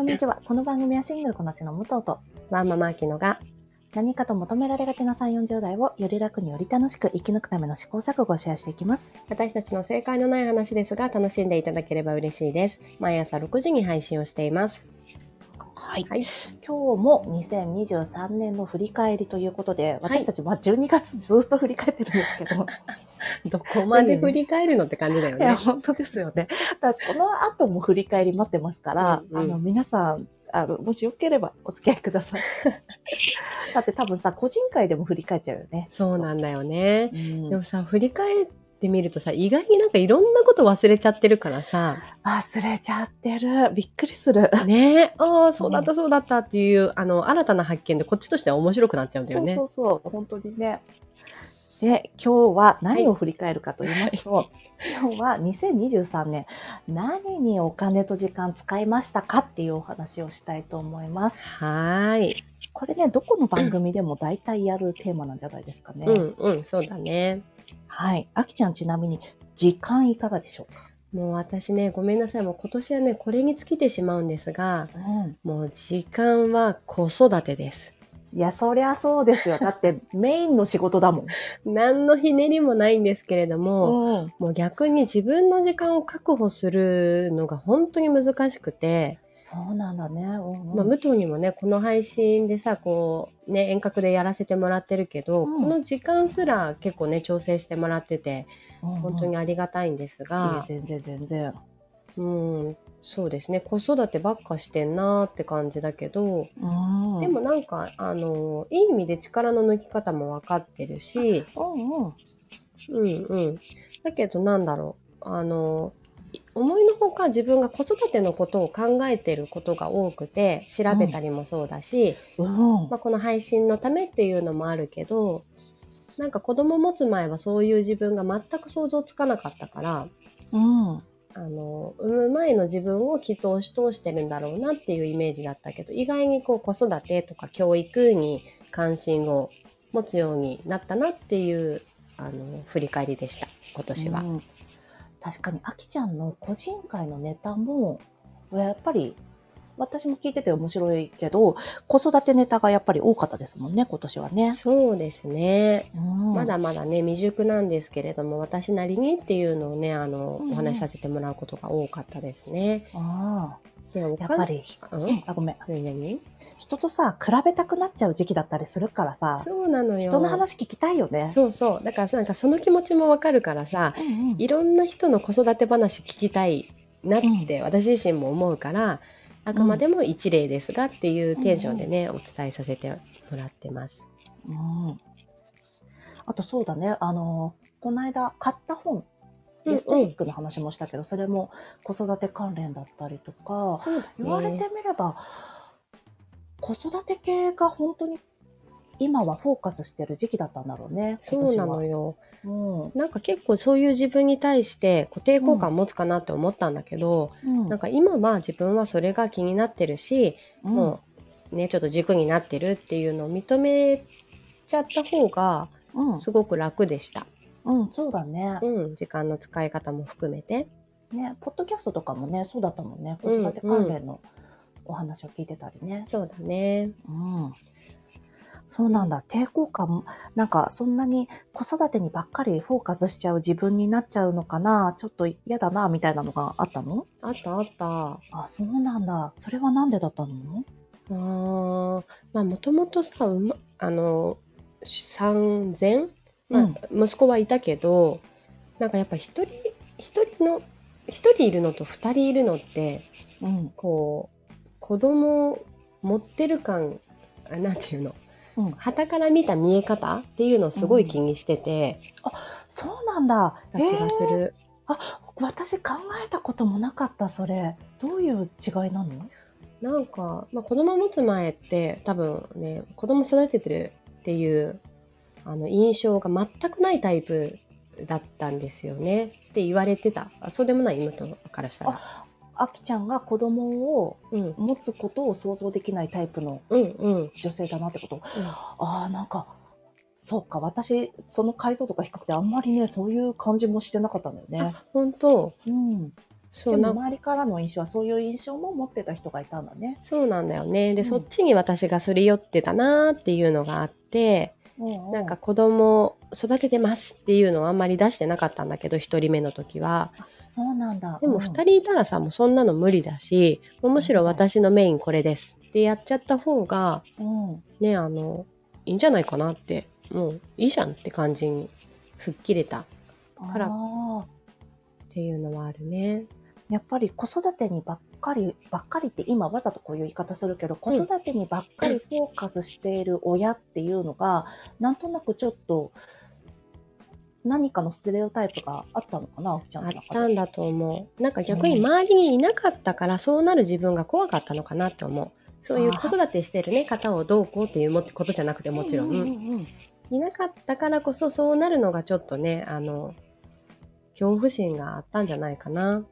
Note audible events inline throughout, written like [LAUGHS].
こんにちは。この番組はシングルこなしの武藤とワンママアキノが何かと求められがちな3、40代をより楽により楽しく生き抜くための試行錯誤をシェアしていきます。私たちの正解のない話ですが楽しんでいただければ嬉しいです。毎朝6時に配信をしています。はい。はい。今日も2023年の振り返りということで、私たちは12月ずっと振り返ってるんですけど、[LAUGHS] どこまで振り返るのって感じだよいや、ね。本当ですよね。だこの後も振り返り待ってますから、うんうんあの、皆さん、あの、もしよければお付き合いください。[LAUGHS] だって多分さ、個人会でも振り返っちゃうよね。そうなんだよね。うんでもさ、振り返ってみるとさ、意外になんかいろんなこと忘れちゃってるからさ、忘れちゃってる。びっくりする。ねえ、ああ、そうだったそうだったっていう、あの、新たな発見でこっちとしては面白くなっちゃうんだよね。そうそうそう、本当にね。で、今日は何を振り返るかと言いますと、今日は2023年、何にお金と時間使いましたかっていうお話をしたいと思います。はーい。これね、どこの番組でも大体やるテーマなんじゃないですかね。うんうん、そうだね。はい。あきちゃんちなみに、時間いかがでしょうか？もう私ね、ごめんなさい。もう今年はね、これに尽きてしまうんですが、うん。もう時間は子育てです。いや、そりゃそうですよ。だって、メインの仕事だもん。[LAUGHS] 何のひねりもないんですけれども、うん。もう逆に自分の時間を確保するのが本当に難しくて、そうなんだね。うんうんまあ、武藤にもね、この配信でさ、こう、ね、遠隔でやらせてもらってるけど、うんこの時間すら結構ね、調整してもらってて、うんうん本当にありがたいんですが、全然全然。うん、そうですね、子育てばっかしてんなーって感じだけど、うん。でもなんか、あの、いい意味で力の抜き方も分かってるし、うんうん。うんうん。だけどなんだろう。あの、い思いのほか自分が子育てのことを考えてることが多くて、調べたりもそうだし、うん。まあ、この配信のためっていうのもあるけど、なんか子供持つ前はそういう自分が全く想像つかなかったから、うん。あの、産む前の自分をきっと押し通してるんだろうなっていうイメージだったけど、意外にこう子育てとか教育に関心を持つようになったなっていう、あの、振り返りでした、今年は。うん確かに、あきちゃんの個人会のネタも、やっぱり、私も聞いてて面白いけど、子育てネタがやっぱり多かったですもんね、今年はね。そうですね。うんまだまだね、未熟なんですけれども、私なりにっていうのをね、あの、うんうんお話しさせてもらうことが多かったですね。ああ、やっぱり、うん？あ、ごめん。何々人とさ、比べたくなっちゃう時期だったりするからさ、そうなのよ。人の話聞きたいよね。そうそう。だからさなんかその気持ちもわかるからさ、うんうんいろんな人の子育て話聞きたいなって私自身も思うから、あくまでも一例ですがっていうテンションでね、お伝えさせてもらってます。うんあとそうだね、あの、この間買った本、うんエストイックの話もしたけど、それも子育て関連だったりとか、ね。言われてみれば、子育て系が本当に今はフォーカスしてる時期だったんだろうね。そうなのよ。は。なんか結構そういう自分に対して固定効果を持つかなって思ったんだけど、うん。なんか今は自分はそれが気になってるし、うん、もうね、ちょっと軸になってるっていうのを認めちゃった方がうん、すごく楽でした。うん、そうだね。うん、時間の使い方も含めて。ね、ポッドキャストとかもね、そうだったもんね。子うん育て関連のお話を聞いてたりね。そうだね。うん。そうなんだ。抵抗感、なんかそんなに子育てにばっかりフォーカスしちゃう自分になっちゃうのかな、ちょっと嫌だな、みたいなのがあったの？あったあった。ああ、そうなんだ。それはなんでだったの？ーまあもともとさ、うま、あの、産前、まあうん息子はいたけど、なんかやっぱ一人、一人の、一人いるのと二人いるのって、うん。こう、子供持ってる感、あなんていうの、うん。旗から見た見え方っていうのをすごい気にしてて、そうなんだ。な気がすえーる。私考えたこともなかった、それ。どういう違いなの？なんか、まあ、子供持つ前って多分ね、子供育ててるっていうあの印象が全くないタイプだったんですよねって言われてた。あそうでもない？妹からしたら。あきちゃんが子供をうん。持つことを想像できないタイプのうんうん。女性だなってこと。ああ、なんか、そうか、私、その解像度が低くて、あんまりね、そういう感じもしてなかったんだよね。あ、本当うん。そうなでも周りからの印象はそういう印象も持ってた人がいたんだね。そうなんだよね。で、うんそっちに私がすり寄ってたなーっていうのがあって、うんなんか、子供を育ててますっていうのはあんまり出してなかったんだけど、一人目の時は。そうなんだ。でもうん二人いたらさ、もうそんなの無理だし、むしろ私のメインこれですってやっちゃった方が、うん。ね、あの、いいんじゃないかなって、もういいじゃんって感じに吹っ切れたっからあていうのはあるね。ーやっぱり子育てにばっかり、ばっかりって今わざとこういう言い方するけど、子育てにばっかりフォーカスしている親っていうのが、なんとなくちょっと、何かのステレオタイプがあったのかな、ふちゃんあっ。たんだと思う。なんか逆に周りにいなかったから、そうなる自分が怖かったのかなって思う。そういう子育てしてるね、方をどうこうっていうもことじゃなくてもちろんうんいなかったからこそそうなるのがちょっとね、あの、恐怖心があったんじゃないかな。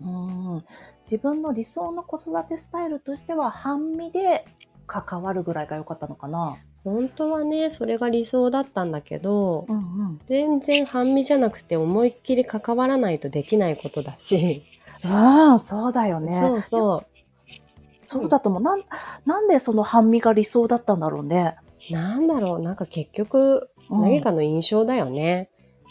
うん自分の理想の子育てスタイルとしては半身で関わるぐらいが良かったのかな。本当はね、それが理想だったんだけど、んうん。全然半身じゃなくて思いっきり関わらないとできないことだし、うん、そうだよね。そうそう。そうだと思う。なん、なんでその半身が理想だったんだろうね。なんだろう、なんか結局、うん何かの印象だよね。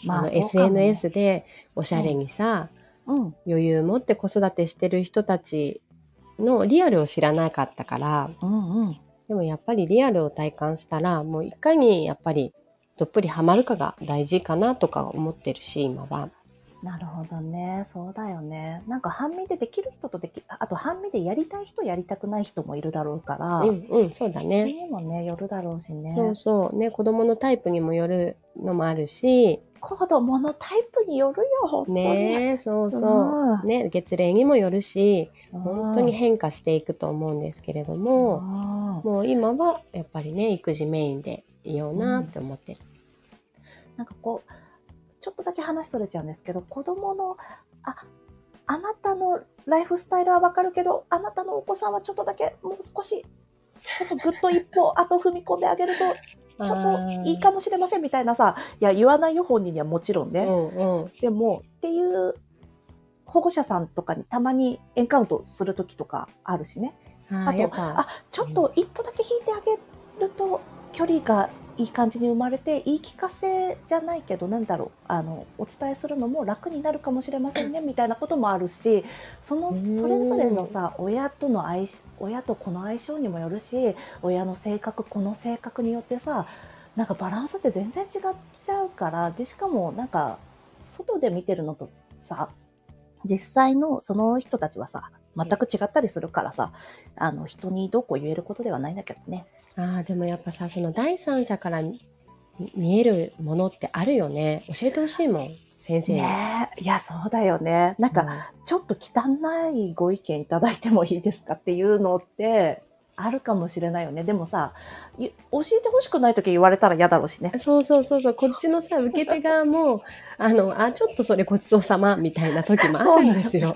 あのそうかも SNS でおしゃれにさ、うん。余裕持って子育てしてる人たちのリアルを知らなかったから、うんうん。でもやっぱりリアルを体感したら、もういかにやっぱりどっぷりハマるかが大事かなとか思ってるし、今は。なるほどね。そうだよね。なんか半身でできる人とでき、あと半身でやりたい人、やりたくない人もいるだろうから、うんうん、そうだね。にもね、よるだろうしね。そうそう。ね、子供のタイプにもよるのもあるし、子供のタイプによるよ、本当に。ね、そうそう。うんね、月齢にもよるし、うん本当に変化していくと思うんですけれども、うんもう今はやっぱりね、育児メインでいようなって思ってる。なんかこう、ちょっとだけ話それちゃうんですけど、子供の、あ、あなたのライフスタイルはわかるけど、あなたのお子さんはちょっとだけ、もう少し、ちょっとぐっと一歩後踏み込んであげると、ちょっといいかもしれませんみたいなさ、いや、言わないよ、本人にはもちろんね。うんうん。でも、っていう保護者さんとかにたまにエンカウントするときとかあるしね。ああとあ、ちょっと一歩だけ引いてあげると、距離がいい感じに生まれて、言い聞かせじゃないけど、なんだろう、あの、お伝えするのも楽になるかもしれませんね、みたいなこともあるし、その、うん。それぞれのさ、親との相し、親と子の相性にもよるし、親の性格、子の性格によってさ、なんかバランスって全然違っちゃうから、で、しかもなんか、外で見てるのとさ、実際のその人たちはさ、全く違ったりするからさ、あの、人にどうこう言えることではないんだけどね。ああ、でもやっぱさ、その第三者から見見えるものってあるよね。教えてほしいもん、先生に。ねえ。いや、そうだよね。なんか、ちょっと汚いご意見いただいてもいいですかっていうのって、あるかもしれないよね。でもさ、い教えてほしくないとき言われたら嫌だろうしねうん。そうそうそうそう、こっちのさ、受け手側も、[LAUGHS] あの、あ、ちょっとそれごちそうさま、みたいな時もあるんですよ。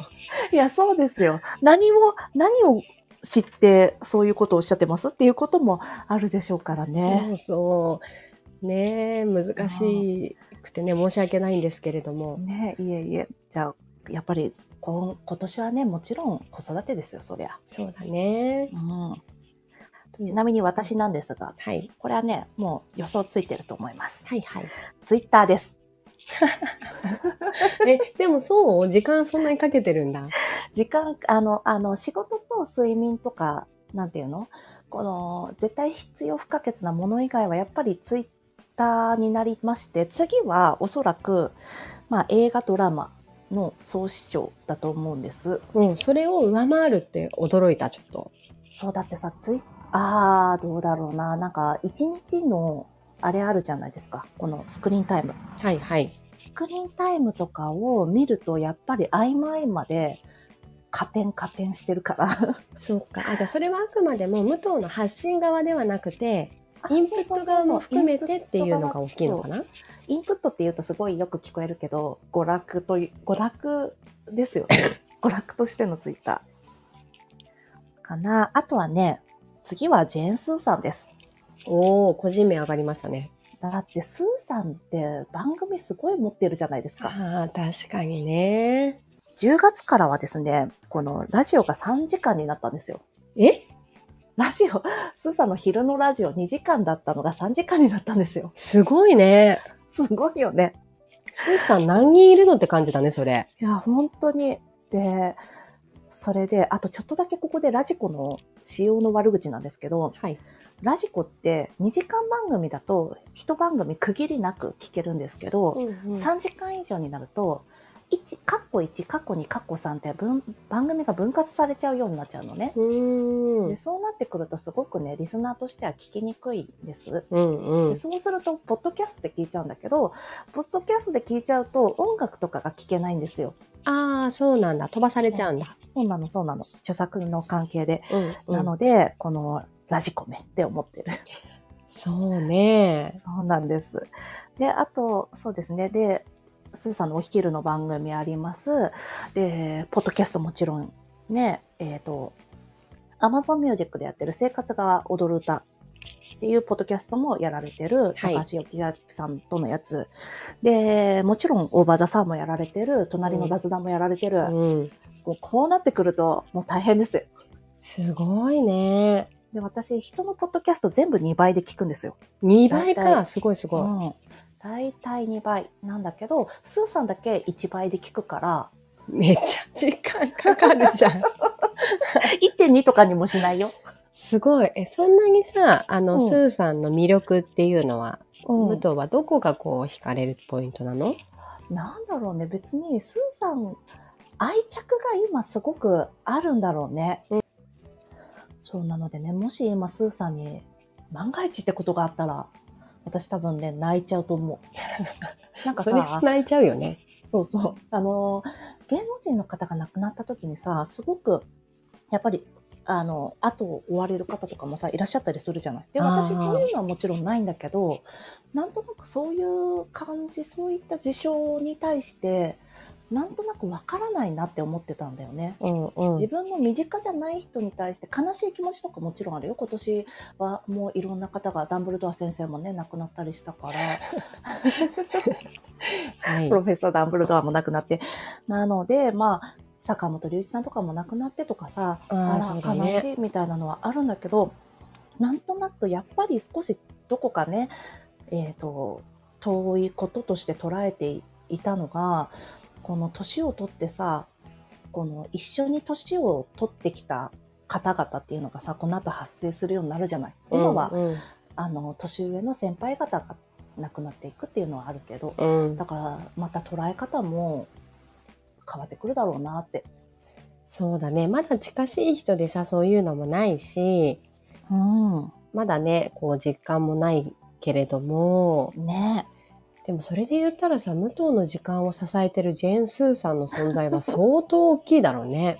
いや、そうですよ。何を、何を知ってそういうことをおっしゃってますっていうこともあるでしょうからね。そうそう。ねえ、難しくてね、申し訳ないんですけれども。ねいえいえ。じゃあ、やっぱり今今年はね、もちろん子育てですよ、そりゃ。そうだね。うん、ちなみに私なんですが、はい。これはね、もう予想ついてると思います。はいはい。ツイッターです。[LAUGHS] え、でもそう？時間そんなにかけてるんだ。時間、あの、あの、仕事と睡眠とか、なんていうの？この、絶対必要不可欠なもの以外はやっぱりツイッターになりまして、次はおそらく、まあ映画ドラマの総視聴だと思うんです。うん、それを上回るって驚いた、ちょっと。そうだってさ、ツイあー、どうだろうな。なんか、一日の、あれあるじゃないですか。このスクリーンタイム。はいはい。スクリーンタイムとかを見ると、やっぱり合間合間で、加点加点してるから。[LAUGHS] そうか。あ、じゃあそれはあくまでも無党の発信側ではなくて、インプット側も含めてっていうのが大きいのかな？インプットって言うとすごいよく聞こえるけど、娯楽という、娯楽ですよね。[LAUGHS] 娯楽としてのツイッター。かな。あとはね、次はジェーン・スーさんです。おお個人名上がりましたね。だって、スーさんって番組すごい持ってるじゃないですか。ああ、確かにね。10月からはですね、このラジオが3時間になったんですよ。え？ラジオ、スーさんの昼のラジオ2時間だったのが3時間になったんですよ。すごいね。すごいよね。スーさん何人いるのって感じだね、それ。いや、本当に。で、それで、あとちょっとだけここでラジコの仕様の悪口なんですけど、はい。ラジコって2時間番組だと一番組区切りなく聞けるんですけど、3時間以上になると、1、カッコ1、カッコ2、カッコ3って分番組が分割されちゃうようになっちゃうのね。でん。そうなってくるとすごくね、リスナーとしては聞きにくいんです。うんうん。でそうすると、ポッドキャストで聞いちゃうんだけど、ポッドキャストで聞いちゃうと音楽とかが聞けないんですよ。ああ、そうなんだ。飛ばされちゃうんだ。そうなの、そうなの。著作の関係で。うん、うん。なので、このラジコメって思ってる。そうね。そうなんです。で、あと、そうですね。で、スーさんのおひきるの番組あります。で、ポッドキャストもちろんね、えっ、と、Amazon Music でやってる生活が踊る歌っていうポッドキャストもやられてる、はい高橋由紀さんとのやつ。で、もちろんオーバーザさんもやられてる、隣の雑談もやられてる。うん。もうこうなってくると、もう大変ですよ。すごいね。で、私、人のポッドキャスト全部2倍で聞くんですよ。2倍か。すごいすごい。うん。大体2倍なんだけど、スーさんだけ1倍で聞くから、めっちゃ時間かかるじゃん。[LAUGHS] 1.2とかにもしないよ。すごい。え、そんなにさ、あの、うんスーさんの魅力っていうのは、うん武藤はどこがこう惹かれるポイントなの？なんだろうね、別にスーさん、愛着が今すごくあるんだろうね。うそうなのでね、もし今スーさんに万が一ってことがあったら、私多分ね、泣いちゃうと思う。[LAUGHS] なんかそれさ、泣いちゃうよね。そうそう。あの、芸能人の方が亡くなった時にさ、すごく、やっぱり、あの、後を追われる方とかもさ、いらっしゃったりするじゃない。で、私そういうのはもちろんないんだけど、なんとなくそういう感じ、そういった事象に対して、なんとなくわからないなって思ってたんだよね。うんうん自。分の身近じゃない人に対して悲しい気持ちとかもちろんあるよ。今年はもういろんな方が、ダンブルドア先生もね、亡くなったりしたから、はいプ。ロフェッサーダンブルドアも亡くなって。なので、まあ、坂本龍一さんとかも亡くなってとかさ、あね悲しいみたいなのはあるんだけど、なんとなくやっぱり少しどこかね、えっ、と、遠いこととして捉えていたのが、この年を取ってさ、この一緒に年を取ってきた方々っていうのがさ、この後発生するようになるじゃない？今は、うんあの、年上の先輩方が亡くなっていくっていうのはあるけど、うん、うんだからまた捉え方も変わってくるだろうなって。そうだね。まだ近しい人でさ、そういうのもないし、うん。まだね、こう実感もないけれども、ねでもそれで言ったらさ、武藤の時間を支えてるジェーン・スーさんの存在は相当大きいだろうね。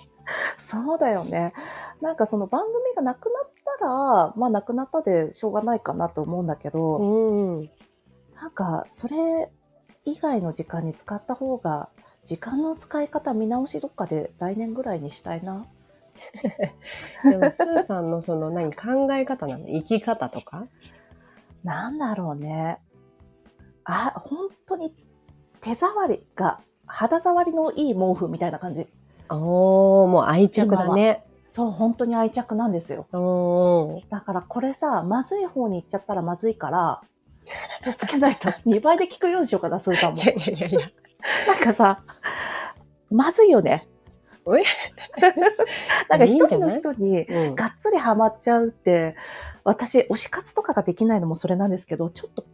そうだよね。なんかその番組がなくなったら、まあなくなったでしょうがないかなと思うんだけど、うん。なんかそれ以外の時間に使った方が、時間の使い方見直しどっかで来年ぐらいにしたいな。[LAUGHS] でも、スーさんのその何、考え方なの？生き方とか？なんだろうね。あ、本当に手触りが、肌触りのいい毛布みたいな感じ。おー、もう愛着だね。そう、本当に愛着なんですよ。だからこれさ、まずい方に行っちゃったらまずいから、気をつけないと [LAUGHS] 2倍で聞くようにしようかな、スーさんもい。やいやいや。なんかさ、まずいよね。え [LAUGHS] なんか一人の人にうん。がっつりハマっちゃうって、私、推し活とかができないのもそれなんですけど、ちょっと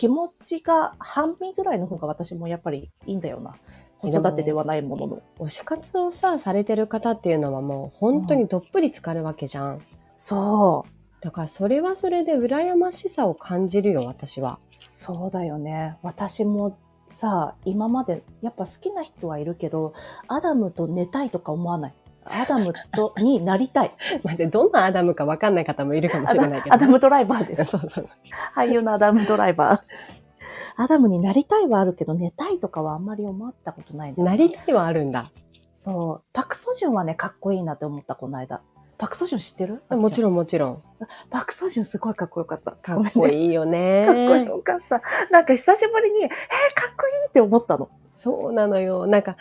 気持ちが半身ぐらいの方が私もやっぱりいいんだよな。子育てではないものの。推し活をさ、されてる方っていうのはもう本当にどっぷり浸かるわけじゃん。そう。だからそれはそれで羨ましさを感じるよ、私は。そうだよね。私もさ、今までやっぱ好きな人はいるけど、アダムと寝たいとか思わない。アダムとになりたい。[LAUGHS] 待って、どのアダムかわかんない方もいるかもしれないけど。アダムドライバーです。[LAUGHS] そうそう。俳優のアダムドライバー。[LAUGHS] アダムになりたいはあるけど、寝たいとかはあんまり思ったことないんだよなりたいはあるんだ。そう。パクソジュンはね、かっこいいなって思った、この間。パクソジュン知ってる？ん。もちろんもちろん。パクソジュンすごいかっこよかった。かっこいいいよね。かっこよかった。なんか久しぶりに、えー、かっこいいって思ったの。そうなのよ。なんか、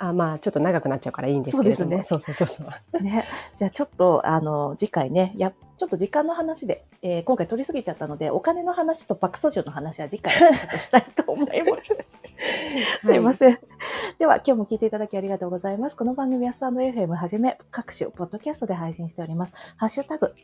あ、まあ、ちょっと長くなっちゃうからいいんですけれども。そうですそうそうそうそう。[LAUGHS] ね。じゃあちょっと、あの、次回ね、や、ちょっと時間の話で、えー今回取りすぎちゃったので、お金の話とパクソジュの話は次回ちょっとしたいと思います。[LAUGHS] すいません。では、今日も聞いていただきありがとうございます。この番組はスタンド FM はじめ、各種ポッドキャストで配信しております。ハッシュタグ、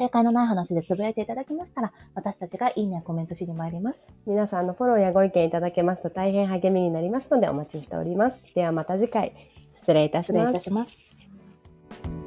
正解のない話でつぶやいていただきましたら、私たちがいいねやコメントしに参ります。皆さんのフォローやご意見いただけますと大変励みになりますのでお待ちしております。ではまた次回、失礼いたします失礼いた。します。